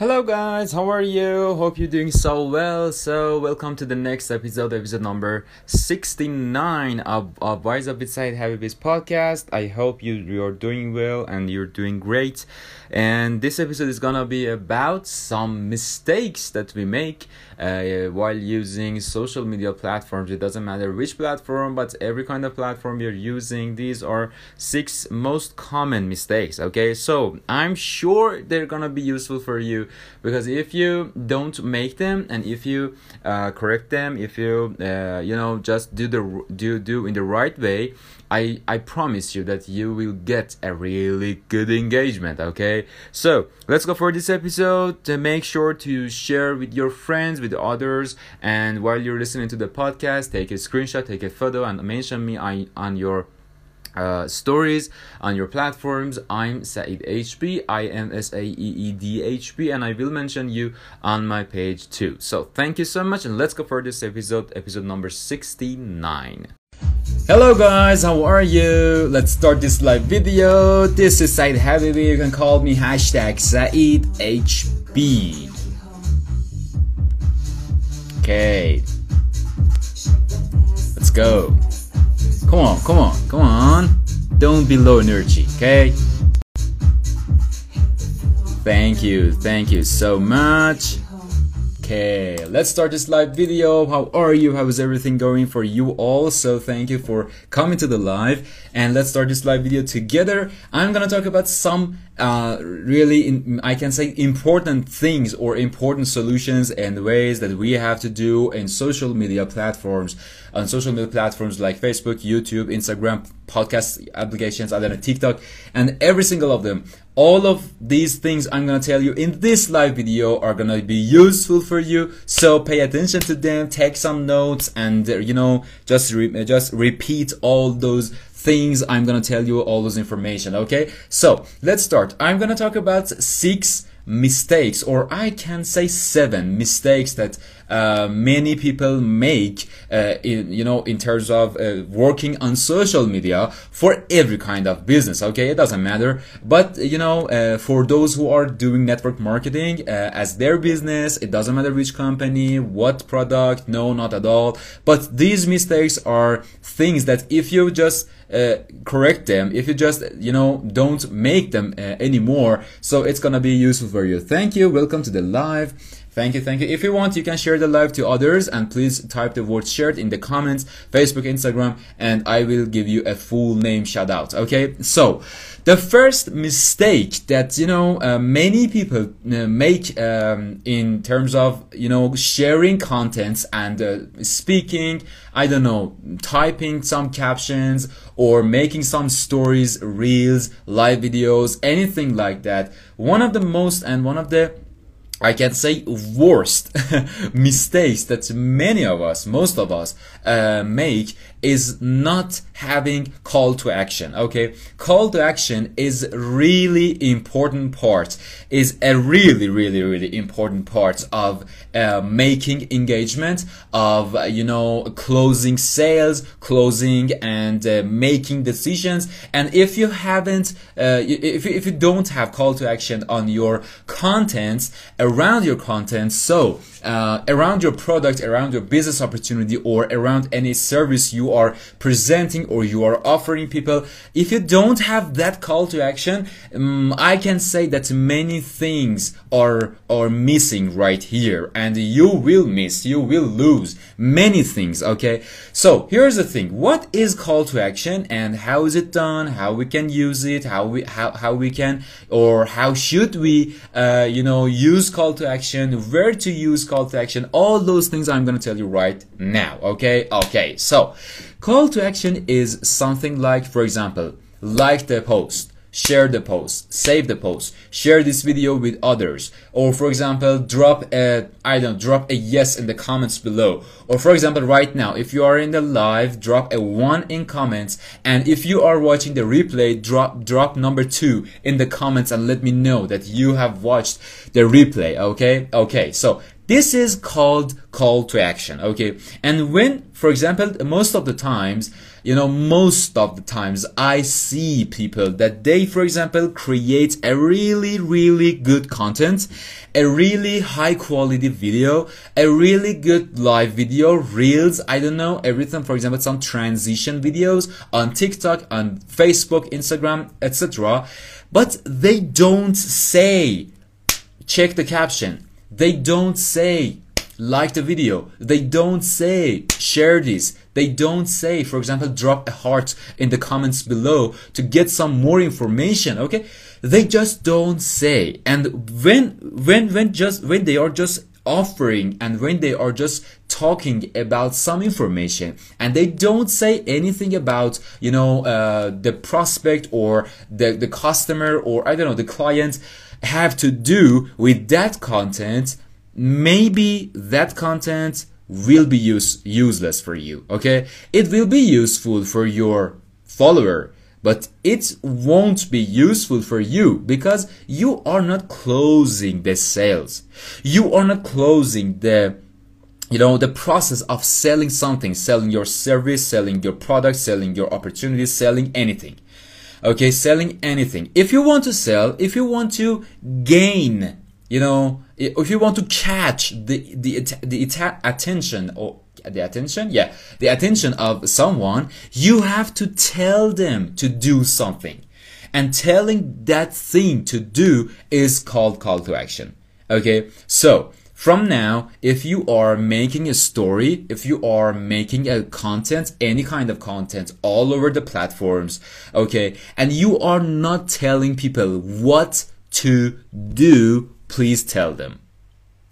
Hello guys, how are you? Hope you're doing so well. So welcome to the next episode, episode number 69 of, of Wise Up Beside Happy Biz podcast. I hope you you're doing well and you're doing great. And this episode is gonna be about some mistakes that we make while using social media platforms. It doesn't matter which platform, but every kind of platform you're using. These are six most common mistakes. Okay, so I'm sure they're gonna be useful for you because if you don't make them and if you uh, correct them if you uh, you know just do the do do in the right way I, I promise you that you will get a really good engagement okay so let's go for this episode make sure to share with your friends with others and while you're listening to the podcast take a screenshot take a photo and mention me on, on your uh, stories on your platforms. I'm Saeed HB. I am S A E E D H B, and I will mention you on my page too. So thank you so much, and let's go for this episode, episode number 69. Hello guys, how are you? Let's start this live video. This is Saeed Habibi. You can call me hashtag Saeed HB. Okay. Let's go. Come on, come on, come on. Don't be low energy, okay? Thank you, thank you so much. Okay, let's start this live video. How are you? How is everything going for you all? So thank you for coming to the live and let's start this live video together. I'm gonna talk about some uh, really, in, I can say important things or important solutions and ways that we have to do in social media platforms, on social media platforms like Facebook, YouTube, Instagram, podcast applications, I don't TikTok, and every single of them all of these things I'm gonna tell you in this live video are gonna be useful for you. So pay attention to them, take some notes, and uh, you know just re- just repeat all those things I'm gonna tell you all those information. Okay, so let's start. I'm gonna talk about six mistakes, or I can say seven mistakes that uh, many people make, uh, in, you know, in terms of uh, working on social media for every kind of business. Okay, it doesn't matter, but you know, uh, for those who are doing network marketing uh, as their business, it doesn't matter which company, what product, no, not at all. But these mistakes are things that if you just uh, correct them if you just you know don't make them uh, anymore. So it's gonna be useful for you. Thank you. Welcome to the live Thank you, thank you. If you want, you can share the live to others and please type the word shared in the comments, Facebook, Instagram, and I will give you a full name shout out. Okay, so the first mistake that you know uh, many people uh, make um, in terms of you know sharing contents and uh, speaking, I don't know, typing some captions or making some stories, reels, live videos, anything like that. One of the most and one of the I can say worst mistakes that many of us, most of us, uh, make is not having call to action. Okay, call to action is really important part. Is a really, really, really important part of uh, making engagement, of you know closing sales, closing and uh, making decisions. And if you haven't, uh, if if you don't have call to action on your contents around your content, so uh, around your product, around your business opportunity, or around any service you are presenting or you are offering people, if you don't have that call to action, um, I can say that many things are are missing right here, and you will miss, you will lose many things. Okay, so here's the thing: what is call to action, and how is it done? How we can use it? How we how how we can or how should we, uh, you know, use call to action? Where to use call to action, all those things I'm going to tell you right now. Okay? Okay. So, call to action is something like, for example, like the post, share the post, save the post, share this video with others, or for example, drop a, I don't know, drop a yes in the comments below. Or for example, right now, if you are in the live, drop a one in comments, and if you are watching the replay, drop, drop number two in the comments and let me know that you have watched the replay, okay? Okay, so this is called call to action okay? And when for example most of the times you know most of the times i see people that they for example create a really really good content a really high quality video a really good live video reels i don't know everything for example some transition videos on tiktok on facebook instagram etc but they don't say check the caption they don't say like the video. They don't say share this. They don't say, for example, drop a heart in the comments below to get some more information. Okay. They just don't say. And when, when, when just, when they are just offering and when they are just talking about some information and they don't say anything about you know uh, the prospect or the, the customer or i don't know the client have to do with that content maybe that content will be use, useless for you okay? It will be useful for your follower but it won't be useful for you because you are not closing the sales. You are not closing the you know the process of selling something selling your service selling your product selling your opportunity selling anything okay selling anything. If you want to sell if you want to gain you know if you want to catch the the the attention or the attention? Yeah the attention of someone you have to tell them to do something. And telling that thing to do is called call to action. Okay so from now if you are making a story if you are making a content any kind of content all over the platforms okay and you are not telling people what to do please tell them.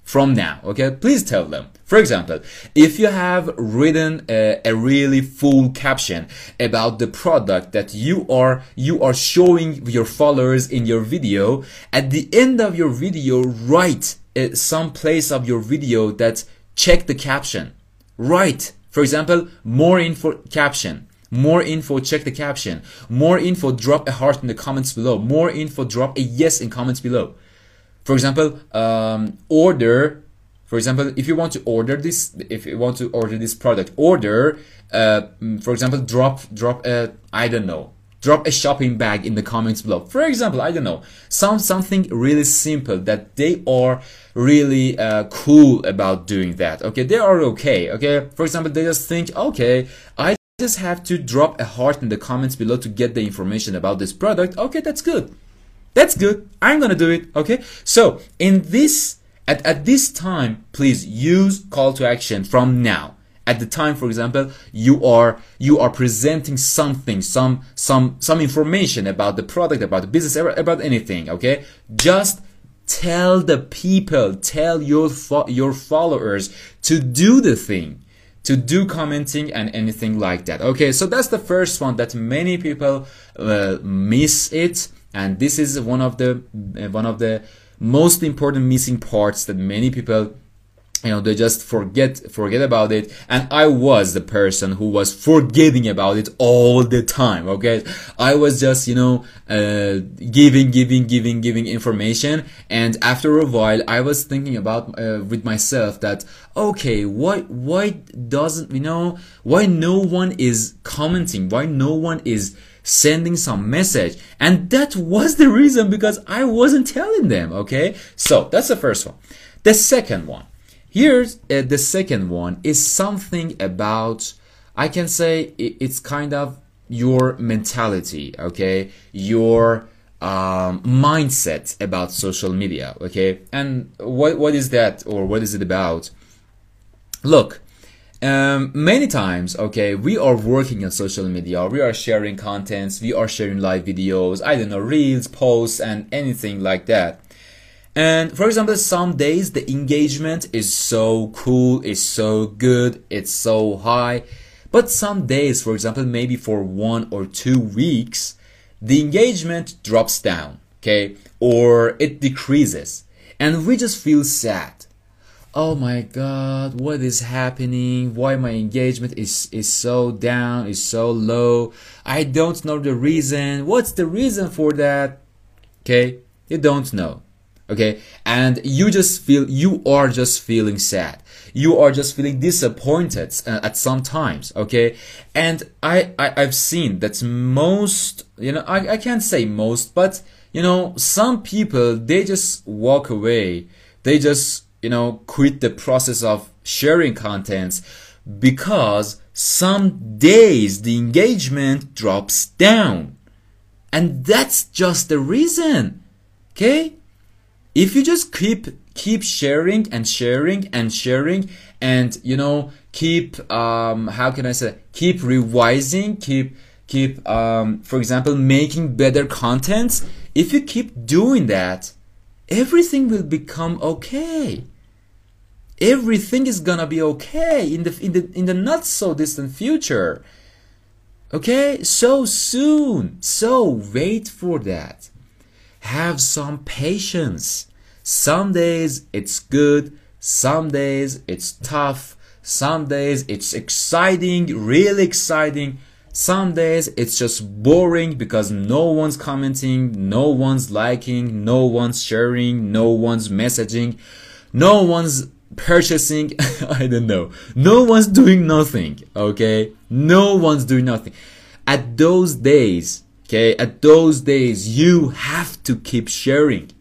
From now okay please tell them. For example if you have written a, a, really full caption about the product that you are you are showing your followers in your video at the end of your video write some place of your video that check the caption write for example more info caption more info check the caption more info drop a heart in the comments below more info drop a yes in comments below for example, um, order. For example, if you want to order this, if you want to order this product, order. Uh, mm, for example, drop drop a I don't know drop a shopping bag in the comments below for example i don't know some something really simple that they are really uh, cool about doing that okay they are okay okay for example they just think okay i just have to drop a heart in the comments below to get the information about this product okay that's good that's good. I'm gonna do it. Okay. So in this at, at this time, please use call to action from now. At the time, for example, you are you are presenting something, some some some information about the product, about the business, about anything. Okay, just tell the people, tell your fo- your followers to do the thing to do commenting and anything like that okay so that's the first one that many people uh, miss it and this is one of the uh, one of the most important missing parts that many people you know they just forget forget about it and i was the person who was forgetting about it all the time okay i was just you know uh, giving giving giving giving information and after a while i was thinking about uh, with myself that okay why why doesn't you know why no one is commenting why no one is sending some message. And that was the reason because I wasn't telling them, okay? So that's the first one. The second one. Here's uh, the second one is something about, I can say it's kind of your mentality, okay? Your um, mindset about social media, okay? And what, what is that or what is it about? Look, um, many times okay we are working on social media we are sharing contents we are sharing live videos i don't know reels posts and anything like that and for example some days the engagement is so cool is so good it's so high. But some days for example maybe for one or two weeks the engagement drops down okay? Or it decreases. And we just feel sad. Oh my god what is happening? Why my engagement is is so down is so low? I don't know the reason. What's the reason for that? Okay you don't know okay? And you just feel you are just feeling sad. You are just feeling disappointed uh, at some times okay? And I, I i've seen that most you know I, I can't say most but you know some people they just walk away. They just you know quit the process of sharing contents because some days the engagement drops down. And that's just the reason okay if you just keep keep sharing and sharing and sharing and you know keep um how can i say keep revising keep keep um for example making better contents if you keep doing that everything will become okay. Everything is gonna be okay in the in the in the not so distant future. Okay? So soon. So wait for that have some patience some days it's good, some days it's tough, some days it's exciting, really exciting. Some days it's just boring because no one's commenting, no one's liking, no one's sharing, no one's messaging, no one's purchasing. I don't know. No one's doing nothing. Okay. No one's doing nothing. At those days, okay, at those days, you have to keep sharing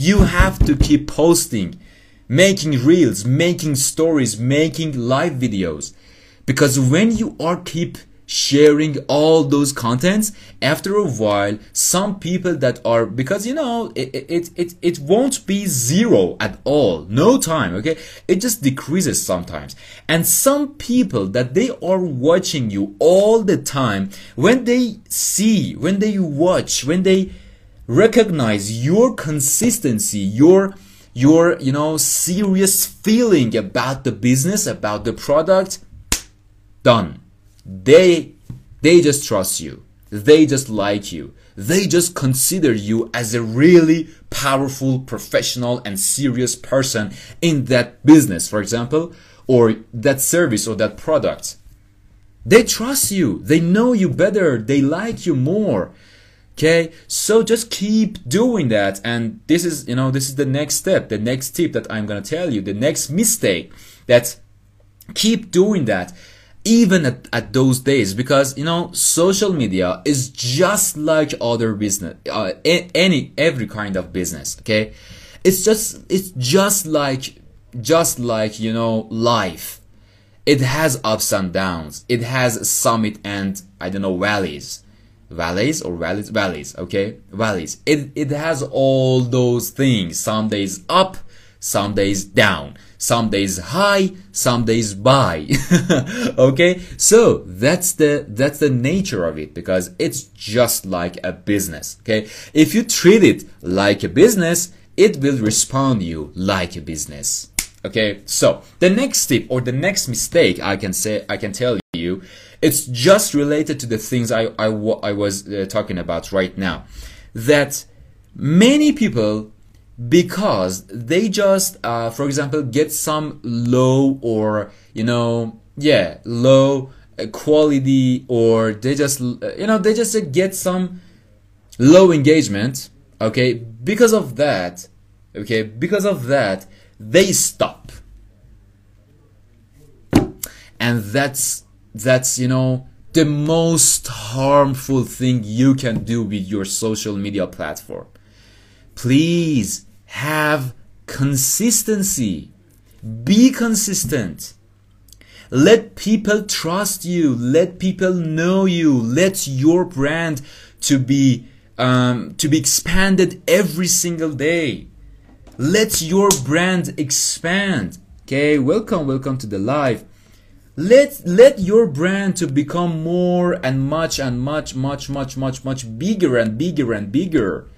you have to keep posting, making reels, making stories, making live videos. Because when you are keep sharing all those contents. After a while some people that are because you know it, it it it won't be zero at all. No time okay? It just decreases sometimes. And some people that they are watching you all the time when they see when they watch when they recognize your consistency your your you know serious feeling about the business about the product done they they just trust you. They just like you. They just consider you as a really powerful professional and serious person in that business for example or that service or that product. They trust you. They know you better. They like you more. Okay? So just keep doing that. And this is you know this is the next step the next tip that i'm going to tell you the next mistake that keep doing that even at, at those days because you know social media is just like other business uh, any every kind of business okay? It's just it's just like just like you know life. It has ups and downs. It has summit and i don't know valleys. Valleys or valleys valleys okay? Valleys. It, it has all those things. Some days up some days down some days high some days buy okay? So that's the that's the nature of it because it's just like a business. Okay? If you treat it like a business it will respond you like a business. Okay? So the next tip or the next mistake i can say i can tell you it's just related to the things I, I, I was uh, talking about right now. That many people, because they just, uh, for example, get some low or, you know, yeah, low uh, quality or they just, uh, you know, they just get some low engagement, okay, because of that, okay, because of that, they stop. And that's that's you know the most harmful thing you can do with your social media platform. Please have consistency. Be consistent. Let people trust you. Let people know you. Let your brand to be um, to be expanded every single day. Let your brand expand. Okay welcome welcome to the live. Let let your brand to become more and much and much much much much much bigger and bigger and bigger.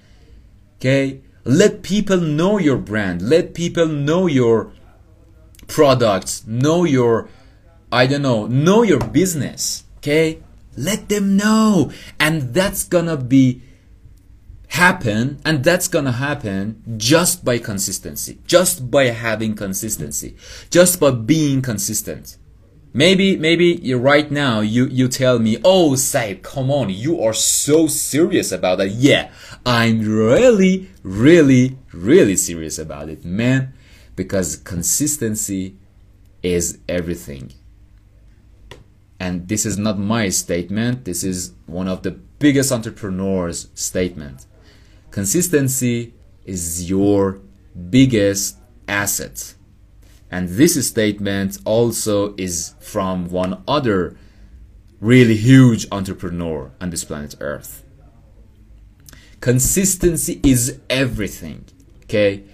Okay let people know your brand. Let people know your products. Know your i don't know know your business okay? Let them know. And that's gonna be happen and that's gonna happen just by consistency. Just by having consistency. Just by being consistent Maybe, maybe you right now you you tell me, "Oh, Saeed, come on, you are so serious about that." Yeah, I'm really, really, really serious about it, man, because consistency is everything. And this is not my statement. This is one of the biggest entrepreneurs' statement. Consistency is your biggest asset. And this statement also is from one other really huge entrepreneur on this planet Earth. Consistency is everything. Okay?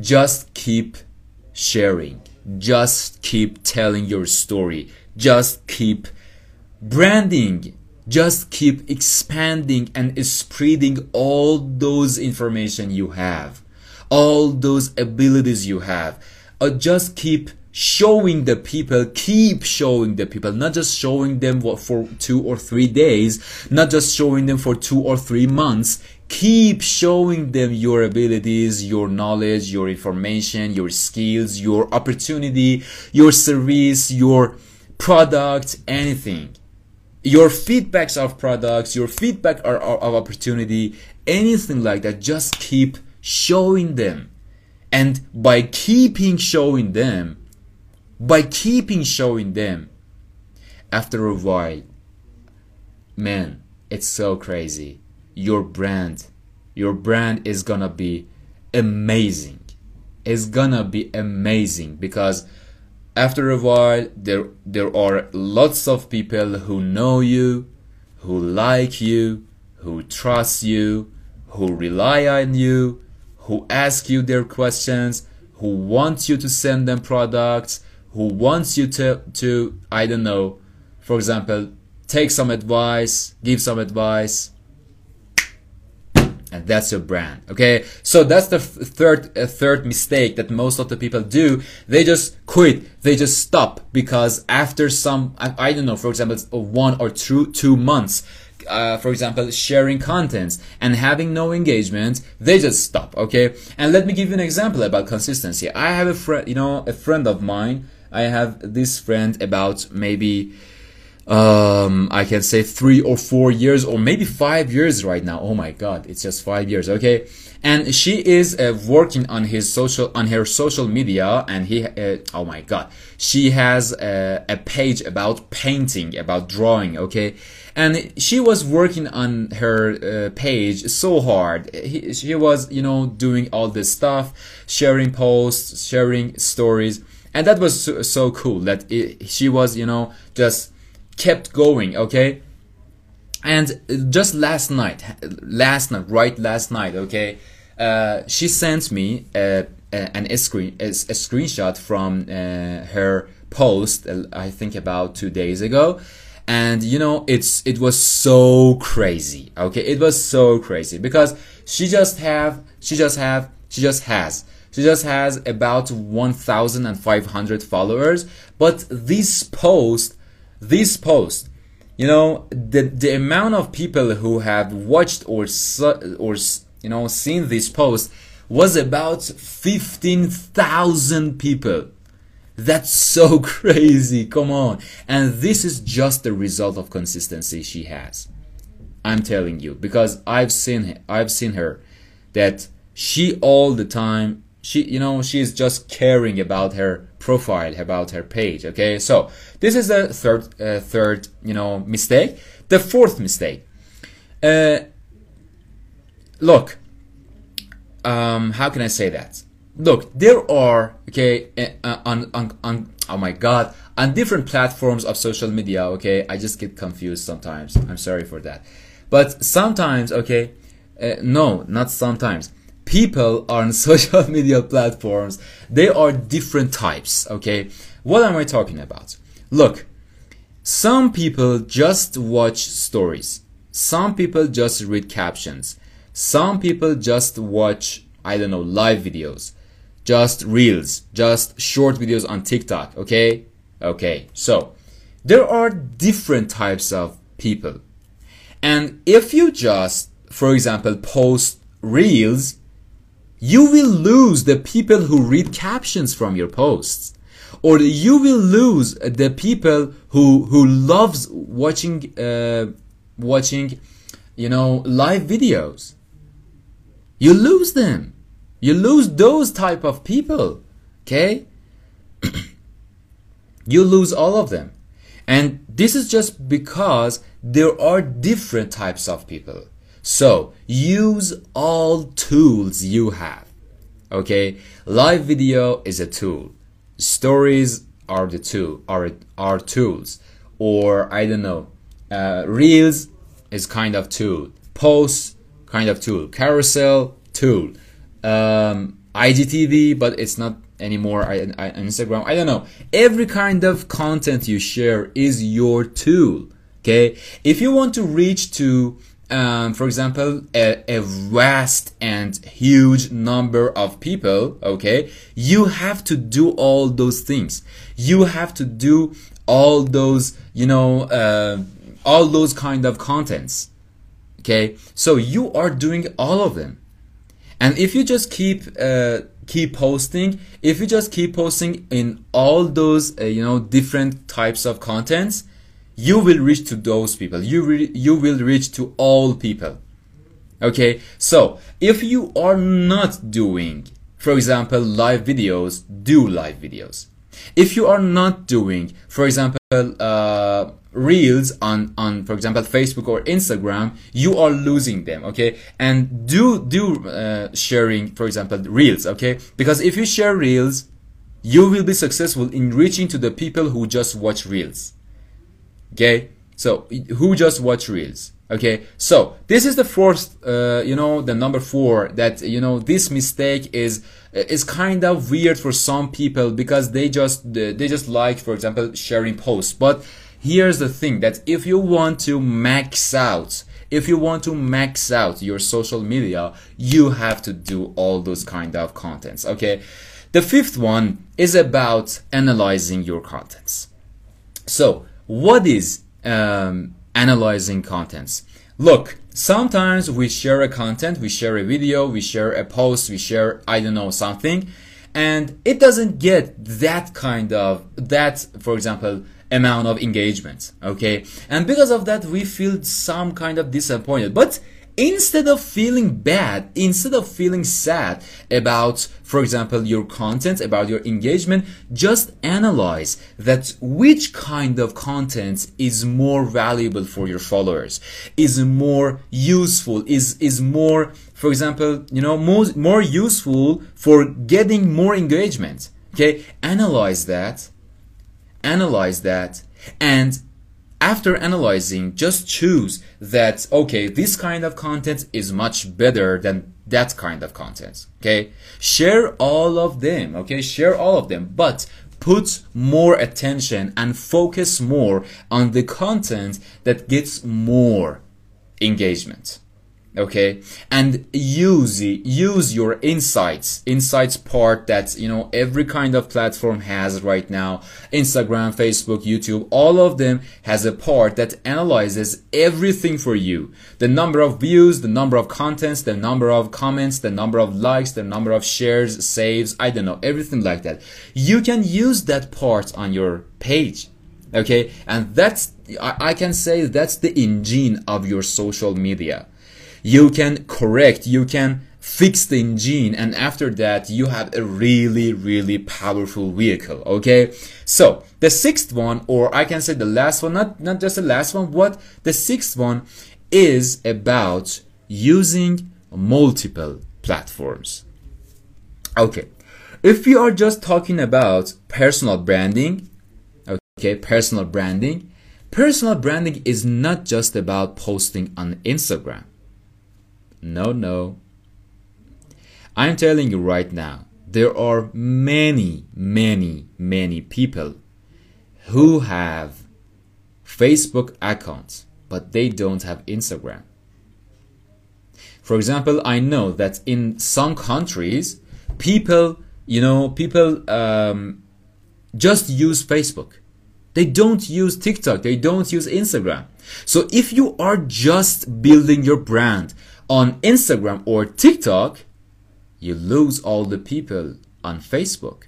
Just keep sharing. Just keep telling your story. Just keep branding. Just keep expanding and spreading all those information you have. All those abilities you have uh, just keep showing the people keep showing the people not just showing them what for two or three days not just showing them for two or three months. Keep showing them your abilities your knowledge your information your skills your opportunity your service your product anything. Your feedbacks of products your feedback of, of opportunity anything like that just keep showing them and by keeping showing them, by keeping showing them, after a while, man, it's so crazy. Your brand, your brand is gonna be amazing. It's gonna be amazing because after a while there there are lots of people who know you, who like you, who trust you, who rely on you, who ask you their questions, who wants you to send them products, who wants you to, to I don't know, for example, take some advice, give some advice, and that's your brand okay? So that's the third uh, third mistake that most of the people do. They just quit. They just stop because after some I, I don't know for example one or two two months uh, for example, sharing contents and having no engagement, they just stop. Okay. And let me give you an example about consistency. I have a friend, you know, a friend of mine. I have this friend about maybe, um, I can say three or four years or maybe five years right now. Oh my God. It's just five years. Okay. And she is uh, working on his social, on her social media and he, uh, oh my God, she has uh, a page about painting, about drawing. Okay and she was working on her uh, page so hard. He, she was you know doing all this stuff sharing posts sharing stories. And that was so, so cool that it, she was you know just kept going okay? And just last night last night right last night okay? Uh, she sent me a, a, an, a, screen, a, a screenshot from uh, her post uh, i think about two days ago and you know it's it was so crazy okay? It was so crazy because she just have she just have she just has. She just has about 1500 followers. But this post this post you know the the amount of people who have watched or or you know seen this post was about 15,000 people that's so crazy. Come on. And this is just the result of consistency she has. I'm telling you because I've seen I've seen her that she all the time she you know she's just caring about her profile about her page okay so this is the third uh, third you know mistake the fourth mistake uh, look um, how can I say that look, there are okay eh, uh, on on on oh my god on different platforms of social media. Okay, I just get confused sometimes. I'm sorry for that, but sometimes okay, uh, no, not sometimes. People on social media platforms they are different types. Okay, what am I talking about? Look, some people just watch stories. Some people just read captions. Some people just watch I don't know live videos just reels, just short videos on TikTok, okay? Okay, so there are different types of people. And if you just, for example, post reels, you will lose the people who read captions from your posts. or you will lose the people who who loves watching uh, watching you know live videos you lose them you lose those type of people okay? You lose all of them. And this is just because there are different types of people. So use all tools you have okay? Live video is a tool. Stories are the tool are are tools. Or i don't know uh, reels is kind of tool. Posts kind of tool. Carousel tool um, igtv but it's not anymore I, I, instagram i don't know every kind of content you share is your tool okay if you want to reach to um, for example, a, a, vast and huge number of people, okay, you have to do all those things. You have to do all those, you know, uh, all those kind of contents, okay. So you are doing all of them, and if you just keep uh, keep posting, if you just keep posting in all those, uh, you know, different types of contents, you will reach to those people. You re- you will reach to all people. Okay? So if you are not doing for example live videos do live videos. If you are not doing for example uh, reels on on for example facebook or instagram you are losing them okay? And do do uh, sharing for example reels okay? Because if you share reels you will be successful in reaching to the people who just watch reels okay? So who just watch reels okay? So this is the fourth uh, you know the number four that you know this mistake is is kind of weird for some people because they just they just like for example sharing posts. But here's the thing that if you want to max out if you want to max out your social media you have to do all those kind of contents okay? The fifth one is about analyzing your contents. So what is um, analyzing contents? Look, sometimes we share a content, we share a video, we share a post, we share, I don't know, something, and it doesn't get that kind of, that, for example, amount of engagement, okay? And because of that, we feel some kind of disappointed. But instead of feeling bad, instead of feeling sad about, for example, your content, about your engagement, just analyze that which kind of content is more valuable for your followers, is more useful, is, is more, for example, you know, more, more useful for getting more engagement. Okay. Analyze that. Analyze that and after analyzing, just choose that, okay, this kind of content is much better than that kind of content. Okay. Share all of them. Okay. Share all of them, but put more attention and focus more on the content that gets more engagement okay? And use use your insights insights part that you know every kind of platform has right now. Instagram facebook youtube all of them has a part that analyzes everything for you. The number of views the number of contents the number of comments the number of likes the number of shares saves i don't know everything like that. You can use that part on your page okay? And that's I, I can say that's the engine of your social media you can correct, you can fix the engine and after that you have a really really powerful vehicle okay? So the sixth one or i can say the last one not not just the last one what the sixth one is about using multiple platforms. Okay if we are just talking about personal branding okay personal branding personal branding is not just about posting on instagram no, no. I'm telling you right now, there are many, many, many people who have Facebook accounts, but they don't have Instagram. For example, I know that in some countries, people, you know, people um, just use Facebook. They don't use TikTok. They don't use Instagram. So if you are just building your brand on Instagram or TikTok, you lose all the people on Facebook.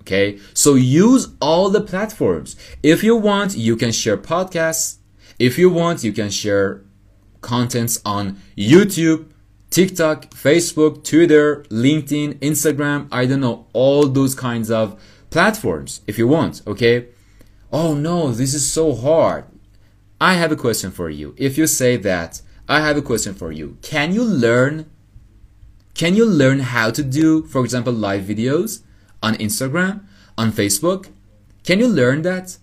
Okay, so use all the platforms. If you want, you can share podcasts. If you want, you can share contents on YouTube, TikTok, Facebook, Twitter, LinkedIn, Instagram. I don't know, all those kinds of platforms if you want. Okay. Oh no, this is so hard. I have a question for you. If you say that, I have a question for you. Can you learn? Can you learn how to do, for example, live videos? on Instagram, on Facebook. Can you learn that?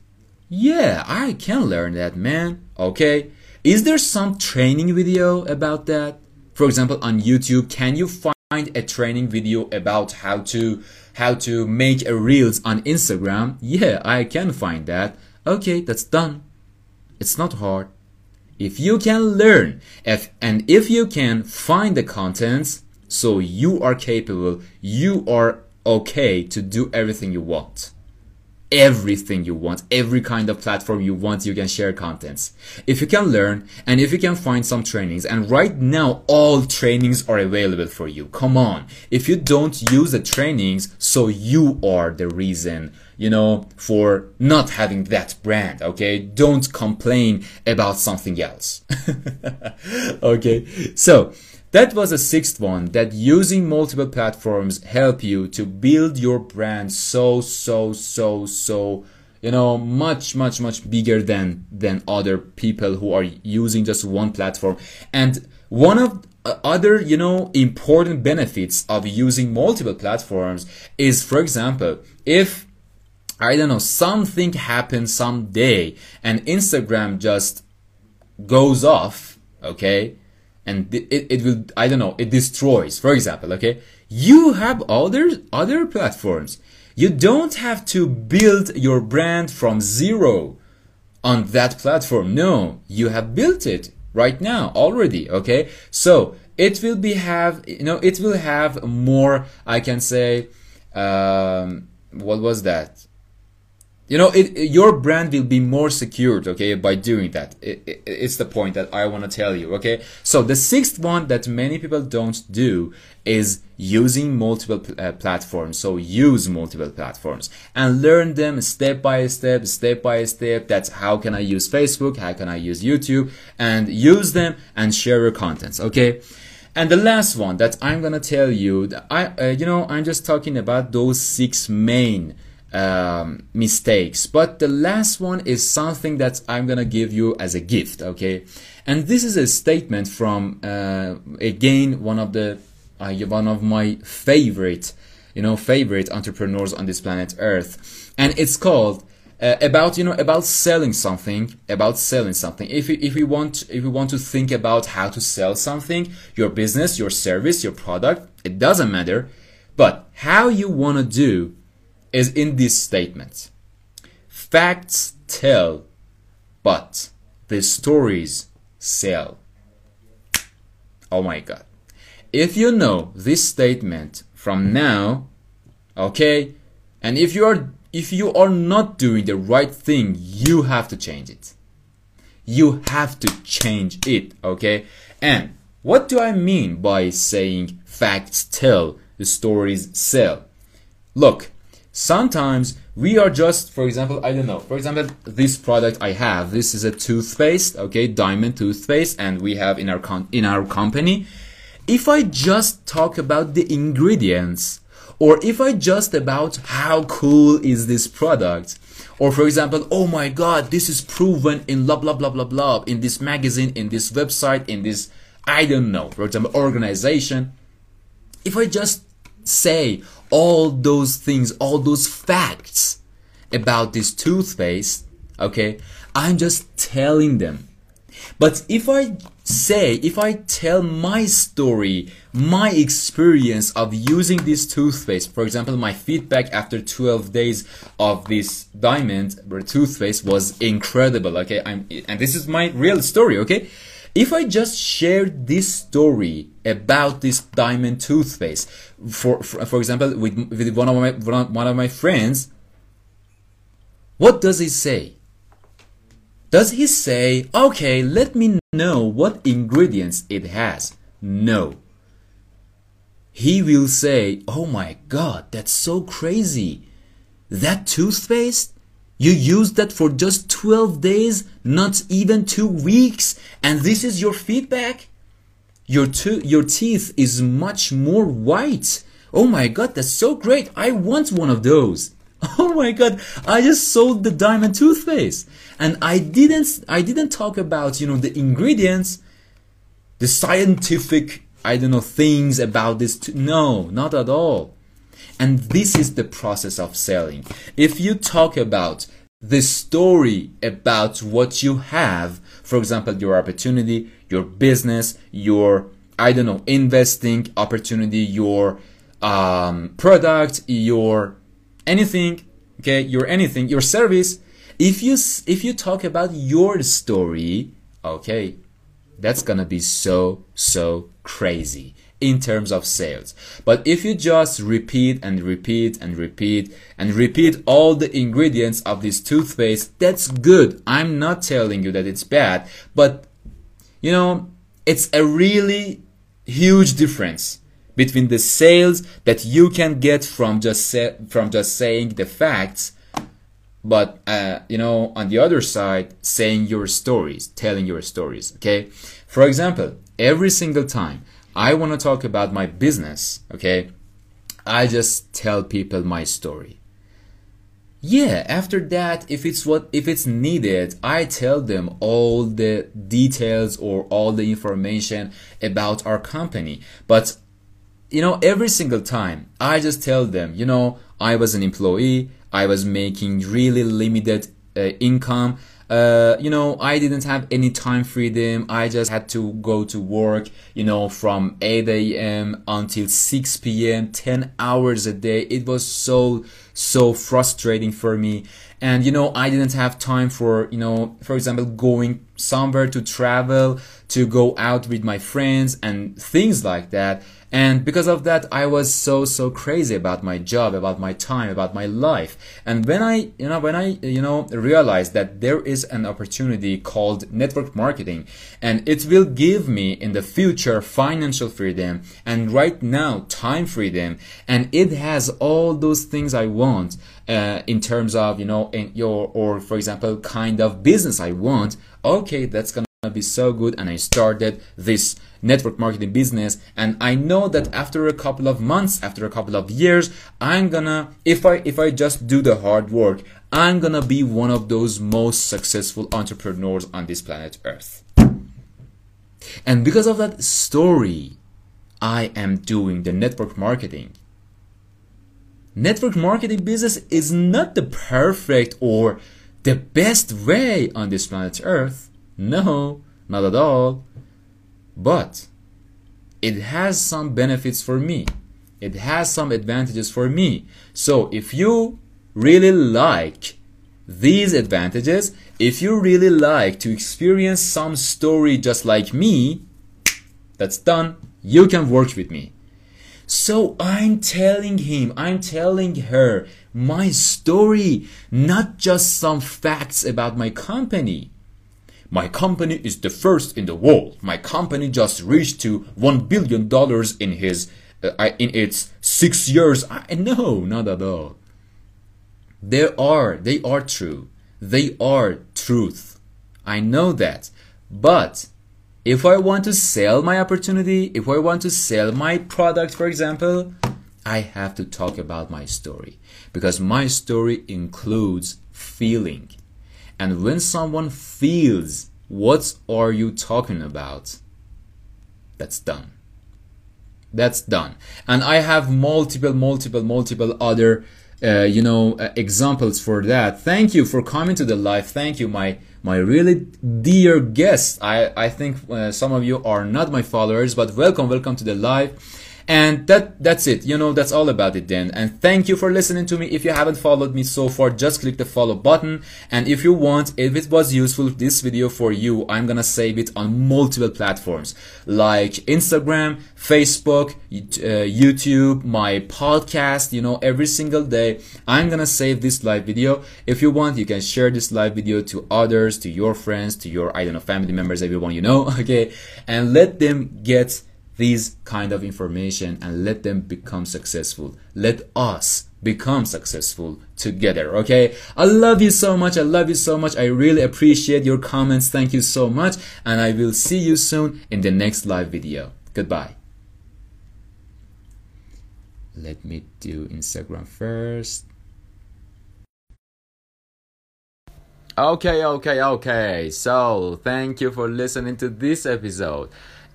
Yeah, I can learn that, man. Okay. Is there some training video about that? For example, on YouTube, can you find a training video about how to how to make a reels on Instagram? Yeah, I can find that. Okay, that's done. It's not hard. If you can learn if, and if you can find the contents, so you are capable, you are okay to do everything you want. Everything you want, every kind of platform you want, you can share contents. If you can learn and if you can find some trainings, and right now all trainings are available for you. Come on. If you don't use the trainings, so you are the reason, you know, for not having that brand, okay? Don't complain about something else. okay. So, that was a sixth one that using multiple platforms help you to build your brand so so so so you know much much much bigger than than other people who are using just one platform. And one of other you know important benefits of using multiple platforms is for example if I don't know something happens someday and Instagram just goes off okay and it, it will i don't know it destroys. For example okay you have other other platforms. You don't have to build your brand from zero on that platform. No you have built it right now already okay? So it will be have you know it will have more i can say um, what was that you know it, your brand will be more secured okay by doing that. It, it, it's the point that i want to tell you okay? So the sixth one that many people don't do is using multiple uh, platforms. So use multiple platforms and learn them step by step step by step. That's how can i use facebook how can i use youtube and use them and share your contents okay? And the last one that i'm gonna tell you i uh, you know i'm just talking about those six main um, mistakes. But the last one is something that I'm gonna give you as a gift, okay? And this is a statement from uh, again one of the uh, one of my favorite, you know, favorite entrepreneurs on this planet Earth, and it's called. Uh, about you know about selling something about selling something if we, if we want if we want to think about how to sell something your business your service your product it doesn't matter but how you want to do is in this statement. Facts tell, but the stories sell. Oh my god. If you know this statement from now, okay, and if you are if you are not doing the right thing, you have to change it. You have to change it, okay? And what do I mean by saying facts tell, the stories sell? Look, sometimes we are just for example i don't know. For example this product i have this is a toothpaste okay diamond toothpaste and we have in our in our company. If i just talk about the ingredients or if i just about how cool is this product or for example oh my god this is proven in blah blah blah blah blah in this magazine in this website in this i don't know for example organization. If i just say all those things, all those facts about this toothpaste, okay, I'm just telling them. But if I say, if I tell my story, my experience of using this toothpaste, for example, my feedback after 12 days of this diamond toothpaste was incredible, okay, I'm, and this is my real story, okay? If I just share this story about this diamond toothpaste, for for, for example, with, with one of my one of my friends, what does he say? Does he say, okay, let me know what ingredients it has? No. He will say, oh my god, that's so crazy. that toothpaste you used that for just 12 days, not even two weeks, and this is your feedback? Your, to- your teeth is much more white. Oh my god, that's so great. I want one of those. Oh my god, I just sold the diamond toothpaste. And I didn't I didn't talk about, you know, the ingredients, the scientific, I don't know, things about this. T- no, not at all. And this is the process of selling. If you talk about the story about what you have, for example, your opportunity, your business, your, I don't know, investing opportunity, your um, product, your anything, okay, your anything, your service, if you if you talk about your story, okay, that's gonna be so so crazy in terms of sales. But if you just repeat and repeat and repeat and repeat all the ingredients of this toothpaste, that's good. I'm not telling you that it's bad, but you know, it's a really huge difference between the sales that you can get from just say, from just saying the facts but uh, you know on the other side saying your stories telling your stories okay for example every single time i want to talk about my business okay i just tell people my story yeah after that if it's what if it's needed i tell them all the details or all the information about our company but you know, every single time I just tell them, you know, I was an employee, I was making really limited uh, income. Uh, you know, I didn't have any time freedom. I just had to go to work, you know, from 8 a.m. until 6 p.m., 10 hours a day. It was so, so frustrating for me. And, you know, I didn't have time for, you know, for example, going somewhere to travel, to go out with my friends and things like that. And because of that, I was so, so crazy about my job, about my time, about my life. And when I, you know, when I, you know, realized that there is an opportunity called network marketing and it will give me in the future financial freedom and right now time freedom and it has all those things I want uh, in terms of, you know, in your, or for example, kind of business I want. Okay, that's gonna be so good. And I started this network marketing business and i know that after a couple of months after a couple of years i'm gonna if i if i just do the hard work i'm gonna be one of those most successful entrepreneurs on this planet earth and because of that story i am doing the network marketing network marketing business is not the perfect or the best way on this planet earth no not at all but it has some benefits for me. It has some advantages for me. So if you really like these advantages, if you really like to experience some story just like me, that's done. You can work with me. So I'm telling him, I'm telling her my story, not just some facts about my company. My company is the first in the world. My company just reached to one billion dollars in his uh, in its six years. I, no, not at all. There are they are true. They are truth. I know that. But if I want to sell my opportunity, if I want to sell my product, for example, I have to talk about my story because my story includes feeling. And when someone feels, what are you talking about? That's done. That's done. And I have multiple, multiple, multiple other, uh, you know, uh, examples for that. Thank you for coming to the live. Thank you, my my really dear guests. I I think uh, some of you are not my followers, but welcome, welcome to the live. And that that's it. You know, that's all about it then. And thank you for listening to me. If you haven't followed me so far, just click the follow button. And if you want, if it was useful this video for you, I'm gonna save it on multiple platforms like Instagram, Facebook, uh, YouTube, my podcast, you know, every single day. I'm gonna save this live video. If you want, you can share this live video to others, to your friends, to your, I don't know, family members, everyone you know, okay? And let them get these kind of information and let them become successful. Let us become successful together okay? I love you so much. I love you so much. I really appreciate your comments. Thank you so much. And i will see you soon in the next live video. Goodbye. Let me do instagram first. Okay okay okay. So thank you for listening to this episode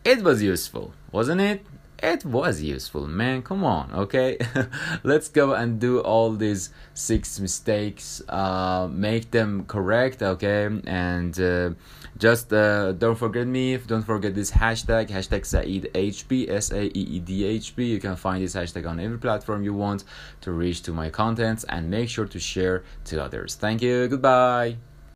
it was useful wasn't it? It was useful man. Come on okay? Let's go and do all these six mistakes uh, make them correct okay? And uh, just uh, don't forget me don't forget this hashtag hashtag saeed hb s-a-e-e-d-h-b you can find this hashtag on every platform you want to reach to my contents and make sure to share to others. Thank you goodbye